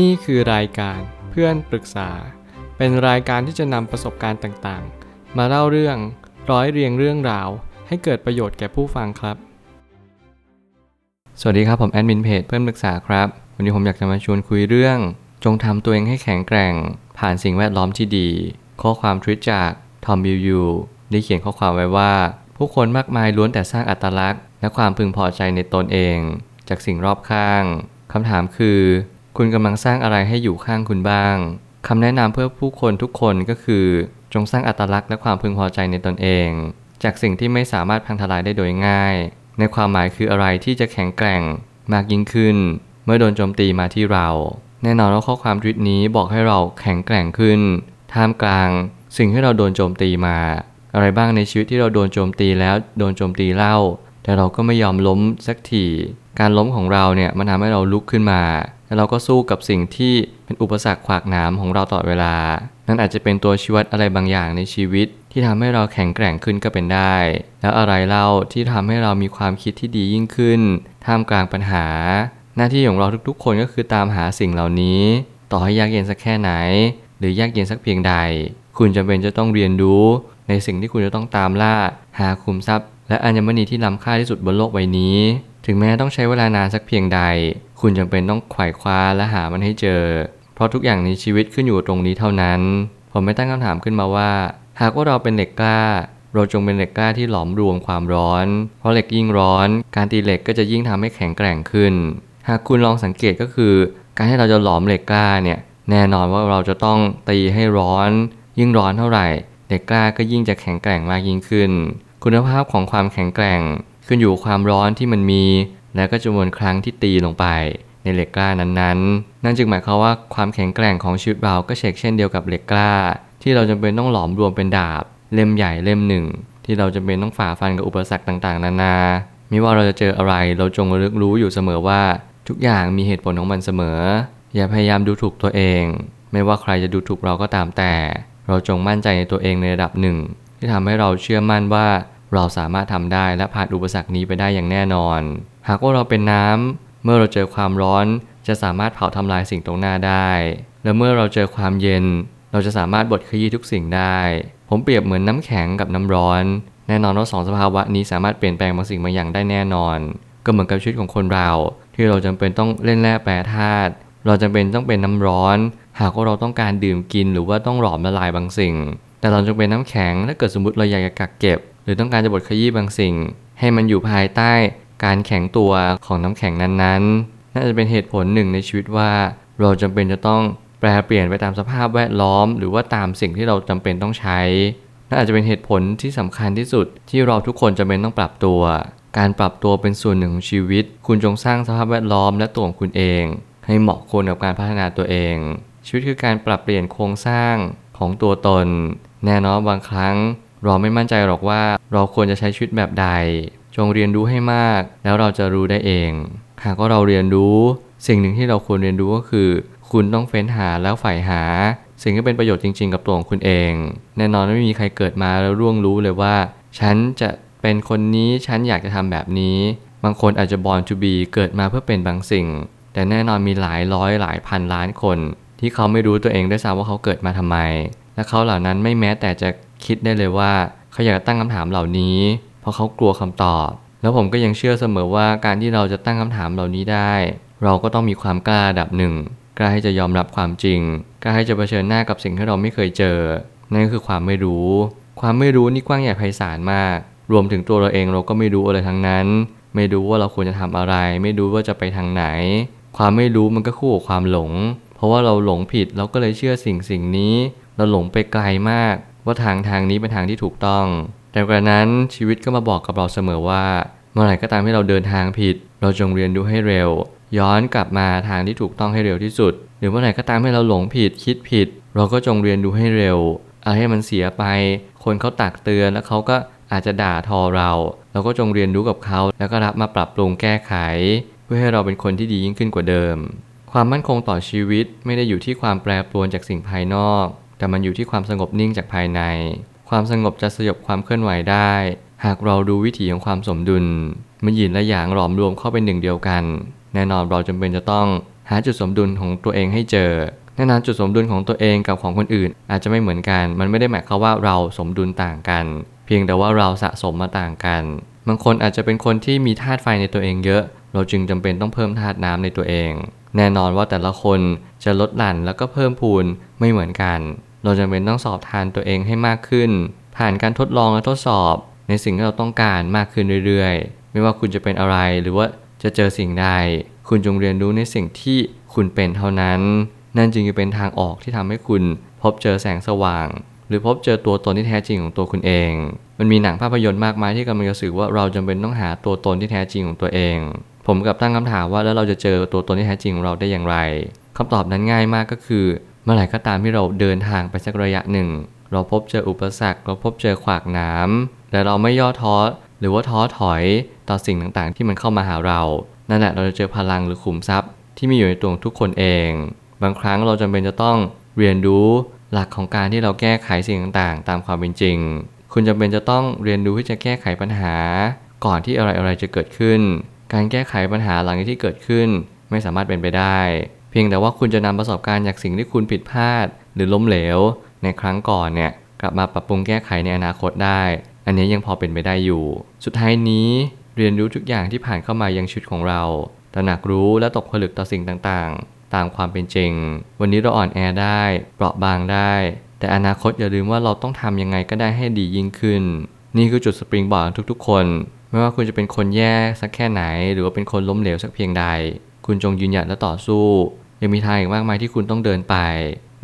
นี่คือรายการเพื่อนปรึกษา เป็นรายการที่จะนำประสบการณ์ต่างๆ มาเล่าเรื่องร้อยเรียงเรื่องราว ให้เกิดประโยชน์แก่ผู้ฟังครับ สวัสดีครับผมแอดมินเพจเพื่อนปรึกษาครับ วันนี้ผมอยากจะมาชวนคุยเรื่อง จงทำตัวเองให้แข็งแกร่ง ผ่านสิ่งแวดล้อมที่ดี ข้อความทวิตจากทอมบิวยูได้เขียนข้อความไว้ว่า ผู้คนมากมายล้วนแต่สร้างอัตลักษณ์ และความพึงพอใจในตนเอง จากสิ่งรอบข้างคำถามคือ คุณกำลังสร้างอะไรให้อยู่ข้างคุณบ้างคำแนะนำเพื่อผู้คนทุกคนก็คือ จงสร้างอัตลักษณ์และความพึงพอใจในตนเอง จากสิ่งที่ไม่สามารถพังทลายได้โดยง่าย ในความหมายคืออะไรที่จะแข็งแกร่งมากยิ่งขึ้น เมื่อโดนโจมตีมาที่เรา แน่นอนว่าข้อความทวิตนี้บอกให้เราแข็งแกร่งขึ้น ท่ามกลาง สิ่งที่เราโดนโจมตีมา อะไรบ้างในชีวิตที่เราโดนโจมตีแล้วโดนโจมตีเล่า แต่เราก็ไม่ยอมล้มสักที การล้มของเราเนี่ยมันทำให้เราลุกขึ้นมา แล้วเราก็สู้กับสิ่งที่เป็นอุปสรรคขวากหนามของเราตลอดเวลา นั่นอาจจะเป็นตัวชี้วัดอะไรบางอย่างในชีวิต ที่ทำให้เราแข็งแกร่งขึ้นก็เป็นได้ แล้วอะไรเล่าที่ทำให้เรามีความคิดที่ดียิ่งขึ้น ท่ามกลางปัญหา หน้าที่ของเราทุกๆ คนก็คือตามหาสิ่งเหล่านี้ ต่อให้ยากเย็นสักแค่ไหน หรือยากเย็นสักเพียงใด คุณจำเป็นจะต้องเรียนรู้ ในสิ่งที่คุณจะต้องตามล่า หาคุมทรัพย์ และอัญมณีที่ล้ำค่าที่สุดบนโลกใบนี้ ถึงแม้ต้องใช้เวลานานสักเพียงใด คุณจำเป็นต้องไขว่คว้าและหามันให้เจอ เพราะทุกอย่างในชีวิตขึ้นอยู่ตรงนี้เท่านั้น ผมไม่ตั้งคำถามขึ้นมาว่า หากว่าเราเป็นเหล็กกล้า เราจงเป็นเหล็กกล้าที่หลอมรวมความร้อน เพราะเหล็กยิ่งร้อน การตีเหล็กก็จะยิ่งทำให้แข็งแกร่งขึ้น หากคุณลองสังเกตก็คือ การที่เราจะหลอมเหล็กกล้าเนี่ย แน่นอนว่าเราจะต้องตีให้ร้อน ยิ่งร้อนเท่าไหร่ เหล็กกล้าก็ยิ่งจะแข็งแกร่งมากยิ่งขึ้น คุณภาพของความแข็งแกร่ง ขึ้นอยู่ความร้อนที่มันมี และก็จำนวนครั้งที่ตีลงไป ในเหล็กกล้านั้นๆ นั่นจึงหมายความว่าความแข็งแกร่งของชีวิตเราก็เช่นเช่นเดียวกับเหล็กกล้า ที่เราจำเป็นต้องหลอมรวมเป็นดาบ เล่มใหญ่เล่มหนึ่ง ที่เราจำเป็นต้องฝ่าฟันกับอุปสรรคต่างๆ นานาไม่ว่าเราจะเจออะไรเราจงระลึกรู้อยู่เสมอว่า ทุกอย่างมีเหตุผลของมันเสมอ อย่าพยายามดูถูกตัวเอง ไม่ว่าใครจะดูถูกเราก็ตามแต่ เราจงมั่นใจในตัวเองในระดับหนึ่ง ที่ทำให้เราเชื่อมั่นว่า เราสามารถทำได้และผ่านอุปสรรคนี้ไปได้อย่างแน่นอน หากว่าเราเป็นน้ำเมื่อเราเจอความร้อนจะสามารถเผาทำลายสิ่งตรงหน้าได้ และเมื่อเราเจอความเย็น เราจะสามารถบดขยี้ทุกสิ่งได้ ผมเปรียบเหมือนน้ำแข็งกับน้ำร้อน แน่นอนว่าสองสภาวะนี้สามารถเปลี่ยนแปลงบางสิ่งบางอย่างได้แน่นอน ก็เหมือนกับชีวิตของคนเรา ที่เราจำเป็นต้องเล่นแร่แปรธาตุเราจำเป็นต้องเป็นน้ำร้อน หากว่าเราต้องการดื่มกินหรือว่าต้องหลอมละลายบางสิ่ง แต่เราจำเป็นน้ำแข็งถ้าเกิดสมมติเราอยากจะกักเก็บ หรือต้องการจะบดขยี้บางสิ่ง ให้มันอยู่ภายใต้การแข็งตัวของน้ำแข็งนั้นๆ น่าจะเป็นเหตุผลหนึ่งในชีวิตว่า เราจำเป็นจะต้องแปลเปลี่ยนไปตามสภาพแวดล้อม หรือว่าตามสิ่งที่เราจำเป็นต้องใช้น่าอาจจะเป็นเหตุผลที่สำคัญที่สุดที่เราทุกคนจำเป็นต้องปรับตัว การปรับตัวเป็นส่วนหนึ่งของชีวิต คุณจงสร้างสภาพแวดล้อมและตัวของคุณเอง ให้เหมาะควรกับการพัฒนาตัวเอง ชีวิตคือการปรับเปลี่ยนโครงสร้างของตัวตน แน่นอนบางครั้ง เราไม่มั่นใจหรอกว่าเราควรจะใช้ชีวิตแบบใด จงเรียนรู้ให้มาก แล้วเราจะรู้ได้เอง หากว่าเราเรียนรู้สิ่งหนึ่งที่เราควรเรียนรู้ก็คือ คุณต้องเฟ้นหาแล้วใฝ่หา สิ่งที่เป็นประโยชน์จริง ๆ กับตัวของคุณเอง แน่นอนไม่มีใครเกิดมาแล้วร่วงรู้เลยว่า ฉันจะเป็นคนนี้ฉันอยากจะทำแบบนี้ บางคนอาจจะ born to be เกิดมาเพื่อเป็นบางสิ่ง แต่แน่นอนมีหลายร้อยหลายพันล้านคน ที่เขาไม่รู้ตัวเองด้วยซ้ำว่าเขาเกิดมาทำไม และเขาเหล่านั้นไม่แม้แต่จะ คิดได้เลยว่าเขาอยากตั้งคำถามเหล่านี้ เพราะเขากลัวคำตอบ แล้วผมก็ยังเชื่อเสมอว่าการที่เราจะตั้งคำถามเหล่านี้ได้ เราก็ต้องมีความกล้าดับหนึ่งกล้าที่จะยอมรับความจริงกล้าที่จะเผชิญหน้ากับสิ่งที่เราไม่เคยเจอ นั่นคือความไม่รู้ ความไม่รู้นี่กว้างใหญ่ไพศาลมาก รวมถึงตัวเราเองเราก็ไม่รู้อะไรทั้งนั้น ไม่รู้ว่าเราควรจะทำอะไร ไม่รู้ว่าจะไปทางไหน ความไม่รู้มันก็คู่กับความหลง เพราะว่าเราหลงผิดเราก็เลยเชื่อสิ่งสิ่งนี้ เราหลงไปไกลมาก ว่าทางทางนี้เป็นทางที่ถูกต้อง แต่กระนั้นชีวิตก็มาบอกกับเราเสมอว่า เมื่อไหร่ก็ตามที่เราเดินทางผิด เราจงเรียนรู้ให้เร็ว ย้อนกลับมาทางที่ถูกต้องให้เร็วที่สุด หรือเมื่อไหร่ก็ตามให้เราหลงผิดคิดผิด เราก็จงเรียนรู้ให้เร็วเอาให้มันเสียไป คนเขาตักเตือนแล้วเขาก็อาจจะด่าทอเรา เราก็จงเรียนรู้กับเขา แล้วก็รับมาปรับปรุงแก้ไข เพื่อให้เราเป็นคนที่ดียิ่งขึ้นกว่าเดิม ความมั่นคงต่อชีวิตไม่ได้อยู่ที่ความแปรปรวนจากสิ่งภายนอก แต่มันอยู่ที่ความสงบนิ่งจากภายใน ความสงบจะสยบความเคลื่อนไหวได้ หากเราดูวิถีของความสมดุลมื่อยินและหยางหลอมรวมเข้าเป็นหนึ่งเดียวกัน แน่นอนเราจำเป็นจะต้องหาจุดสมดุลของตัวเองให้เจอแน่นอนจุดสมดุลของตัวเองกับของคนอื่น อาจจะไม่เหมือนกัน มันไม่ได้หมายความว่าเราสมดุลต่างกัน เพียงแต่ว่าเราสะสมมาต่างกัน บางคนอาจจะเป็นคนที่มีธาตุไฟในตัวเองเยอะ เราจึงจำเป็นต้องเพิ่มธาตุน้ำในตัวเอง แน่นอนว่าแต่ละคนจะลดหลั่นแล้วก็เพิ่มพูนไม่เหมือนกัน เราจำเป็นต้องสอบทานตัวเองให้มากขึ้น ผ่านการทดลองและทดสอบในสิ่งที่เราต้องการมากขึ้นเรื่อยๆ ไม่ว่าคุณจะเป็นอะไรหรือว่าจะเจอสิ่งใด คุณจงเรียนรู้ในสิ่งที่คุณเป็นเท่านั้น นั่นจึงจะเป็นทางออกที่ทำให้คุณพบเจอแสงสว่าง หรือพบเจอตัวตนที่แท้จริงของตัวคุณเอง มันมีหนังภาพยนตร์มากมายที่กำลังจะสื่อว่าเราจำเป็นต้องหาตัวตนที่แท้จริงของตัวเอง ผมกับตั้งคำถามว่าแล้วเราจะเจอตัวตนที่แท้จริงของเราได้อย่างไรคำตอบนั้นง่ายมากก็คือ เมื่อไหร่ก็ตามที่เราเดินทางไปสักระยะหนึ่ง เราพบเจออุปสรรค เราพบเจอขวากน้ำแต่เราไม่ย่อท้อหรือว่าท้อถอยต่อสิ่งต่างๆ ที่มันเข้ามาหาเรา นั่นแหละเราจะเจอพลังหรือขุมทรัพย์ ที่มีอยู่ในตัวทุกคนเอง บางครั้งเราจำเป็นจะต้องเรียนรู้หลักของการที่เราแก้ไขสิ่งต่างๆ ตามความเป็นจริง คุณจำเป็นจะต้องเรียนรู้ที่จะแก้ไขปัญหา ก่อนที่อะไรๆจะเกิดขึ้น การแก้ไขปัญหาหลังที่เกิดขึ้น ไม่สามารถเป็นไปได้ เพียงแต่ว่าคุณจะนำประสบการณ์จากสิ่งที่คุณผิดพลาด หรือล้มเหลว ในครั้งก่อนเนี่ยกลับมาปรับปรุงแก้ไขในอนาคตได้ อันนี้ยังพอเป็นไปได้อยู่ สุดท้ายนี้เรียนรู้ทุกอย่างที่ผ่านเข้ามายังชีวิตของเราตระหนักรู้และตกผลึกต่อสิ่งต่างๆ ตามความเป็นจริง วันนี้เราอ่อนแอได้ เปราะบางได้ แต่อนาคตอย่าลืมว่าเราต้องทำยังไงก็ได้ให้ดียิ่งขึ้น นี่คือจุดสปริงบอร์ดทุกๆ คน ไม่ว่าคุณจะเป็นคนแย่สักแค่ไหน หรือว่าเป็นคนล้มเหลวสักเพียงใด คุณจงยืนหยัดและต่อสู้ ยังมีทางอีกมากมายที่คุณต้องเดินไป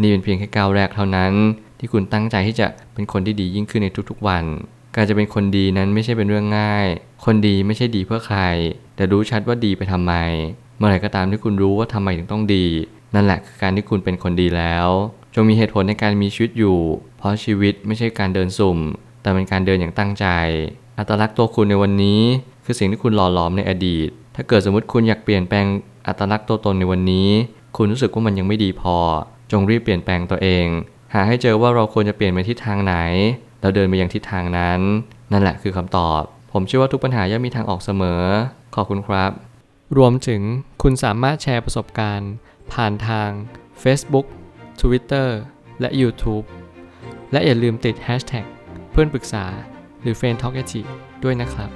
นี่เป็นเพียงแค่ก้าวแรกเท่านั้น ที่คุณตั้งใจที่จะเป็นคนที่ดียิ่งขึ้นในทุกๆวัน การจะเป็นคนดีนั้นไม่ใช่เป็นเรื่องง่าย คนดีไม่ใช่ดีเพื่อใคร แต่รู้ชัดว่าดีไปทำไม เมื่อไหร่ก็ตามที่คุณรู้ว่าทำไมถึงต้องดี นั่นแหละคือการที่คุณเป็นคนดีแล้ว จงมีเหตุผลในการมีชีวิตอยู่ เพราะชีวิตไม่ใช่การเดินสุ่ม แต่เป็นการเดินอย่างตั้งใจ อัตลักษณ์ตัวคุณในวันนี้ คือสิ่งที่คุณหล่อหลอมในอดีต ถ้าเกิดสมมติคุณอยากเปลี่ยนแปลงอัตลักษณ์ตัวตนในวันนี้ คุณรู้สึกว่ามันยังไม่ดีพอ จงรีบเปลี่ยนแปลงตัวเอง หาให้เจอว่าเราควรจะเปลี่ยนไปทิศทางไหน แล้วเดินไปยังทิศทางนั้น นั่นแหละคือคำตอบ ผมเชื่อว่าทุกปัญหาย่อมมีทางออกเสมอ ขอบคุณครับ รวมถึงคุณสามารถแชร์ประสบการณ์ ผ่านทาง Facebook Twitter และ YouTube และอย่าลืมติด Hashtag เพื่อนปรึกษาหรือ f r ร e n d t a l k ด้วยนะครับ